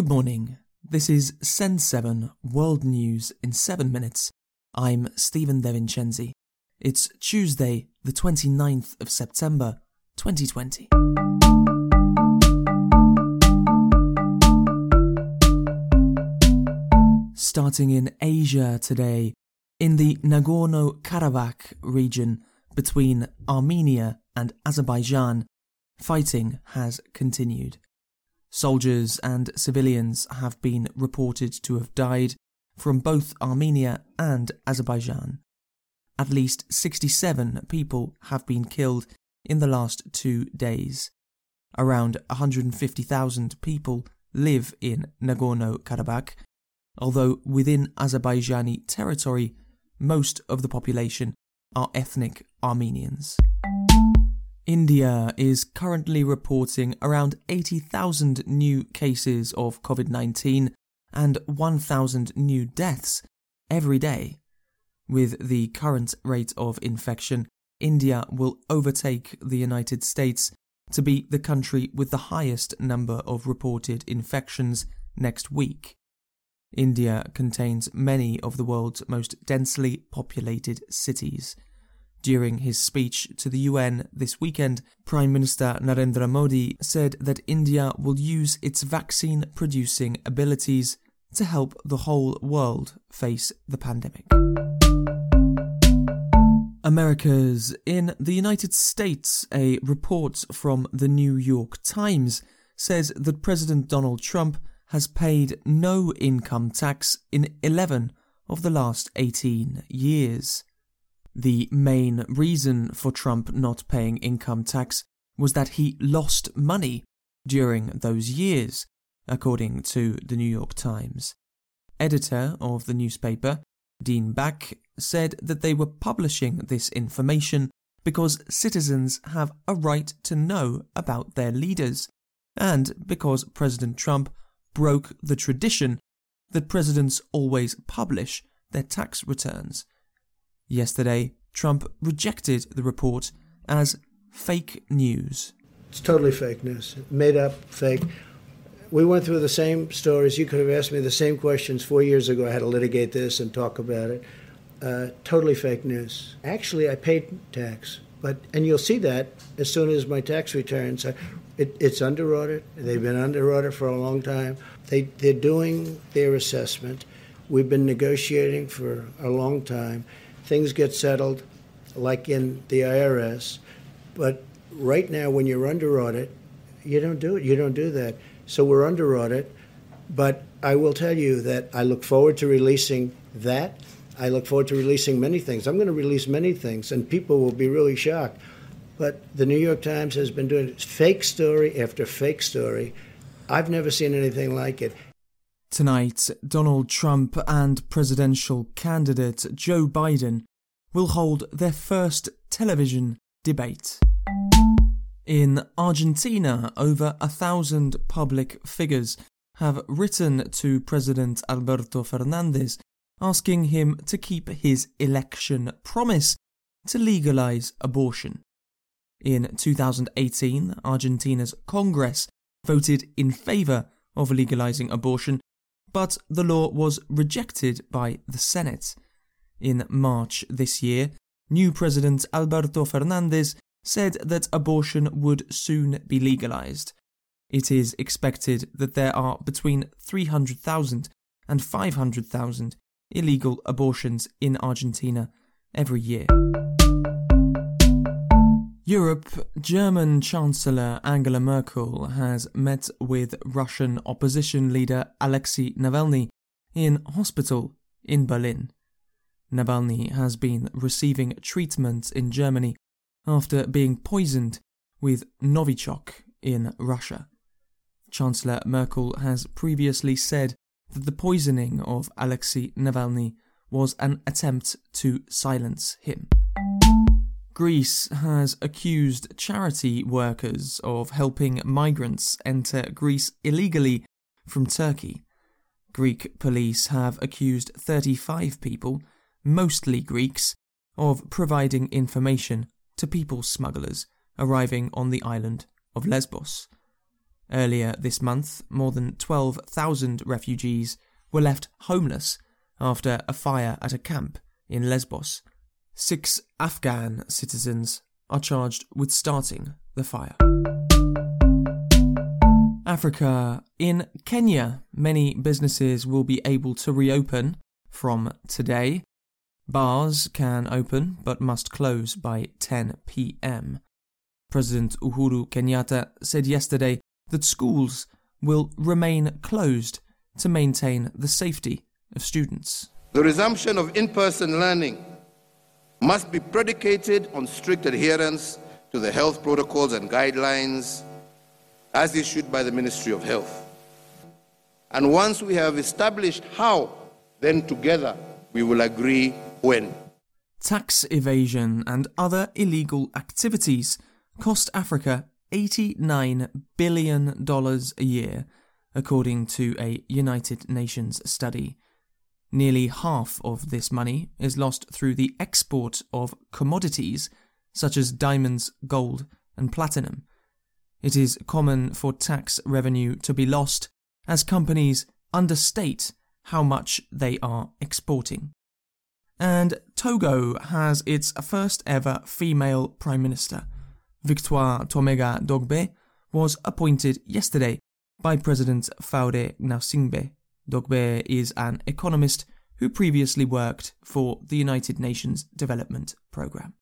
Good morning. This is Send 7 World News in 7 minutes. I'm Stephen DeVincenzi. It's Tuesday, the 29th of September, 2020. Starting in Asia today, in the Nagorno Karabakh region between Armenia and Azerbaijan, fighting has continued. Soldiers and civilians have been reported to have died from both Armenia and Azerbaijan. At least 67 people have been killed in the last two days. Around 150,000 people live in Nagorno Karabakh, although within Azerbaijani territory, most of the population are ethnic Armenians. India is currently reporting around 80,000 new cases of COVID 19 and 1,000 new deaths every day. With the current rate of infection, India will overtake the United States to be the country with the highest number of reported infections next week. India contains many of the world's most densely populated cities. During his speech to the UN this weekend, Prime Minister Narendra Modi said that India will use its vaccine producing abilities to help the whole world face the pandemic. America's in the United States, a report from the New York Times says that President Donald Trump has paid no income tax in 11 of the last 18 years. The main reason for Trump not paying income tax was that he lost money during those years, according to the New York Times. Editor of the newspaper, Dean Baquet, said that they were publishing this information because citizens have a right to know about their leaders, and because President Trump broke the tradition that presidents always publish their tax returns. Yesterday, Trump rejected the report as fake news. It's totally fake news, made up, fake. We went through the same stories. You could have asked me the same questions four years ago. I had to litigate this and talk about it. Uh, totally fake news. Actually, I paid tax, but and you'll see that as soon as my tax returns. Are, it, it's under audit. They've been under audit for a long time. They they're doing their assessment. We've been negotiating for a long time things get settled, like in the IRS. But right now, when you're under audit, you don't do it. You don't do that. So we're under audit. But I will tell you that I look forward to releasing that. I look forward to releasing many things. I'm going to release many things, and people will be really shocked. But the New York Times has been doing fake story after fake story. I've never seen anything like it. Tonight, Donald Trump and presidential candidate Joe Biden will hold their first television debate. In Argentina, over a thousand public figures have written to President Alberto Fernandez asking him to keep his election promise to legalize abortion. In 2018, Argentina's Congress voted in favor of legalizing abortion but the law was rejected by the Senate. In March this year, new President Alberto Fernandez said that abortion would soon be legalized. It is expected that there are between 300,000 and 500,000 illegal abortions in Argentina every year. Europe, German Chancellor Angela Merkel has met with Russian opposition leader Alexei Navalny in hospital in Berlin. Navalny has been receiving treatment in Germany after being poisoned with Novichok in Russia. Chancellor Merkel has previously said that the poisoning of Alexei Navalny was an attempt to silence him. Greece has accused charity workers of helping migrants enter Greece illegally from Turkey. Greek police have accused 35 people, mostly Greeks, of providing information to people smugglers arriving on the island of Lesbos. Earlier this month, more than 12,000 refugees were left homeless after a fire at a camp in Lesbos. Six Afghan citizens are charged with starting the fire. Africa. In Kenya, many businesses will be able to reopen from today. Bars can open but must close by 10 pm. President Uhuru Kenyatta said yesterday that schools will remain closed to maintain the safety of students. The resumption of in person learning must be predicated on strict adherence to the health protocols and guidelines as issued by the Ministry of Health. And once we have established how, then together we will agree when. Tax evasion and other illegal activities cost Africa $89 billion a year, according to a United Nations study. Nearly half of this money is lost through the export of commodities such as diamonds, gold, and platinum. It is common for tax revenue to be lost as companies understate how much they are exporting. And Togo has its first ever female Prime Minister. Victoire Tomega Dogbe was appointed yesterday by President Faure Gnassingbé. Dogbe is an economist who previously worked for the United Nations Development Programme.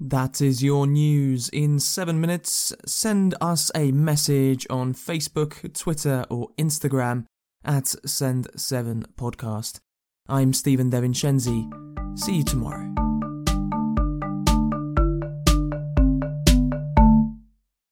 That is your news in seven minutes. Send us a message on Facebook, Twitter, or Instagram at Send7 Podcast. I'm Stephen Devincenzi. See you tomorrow.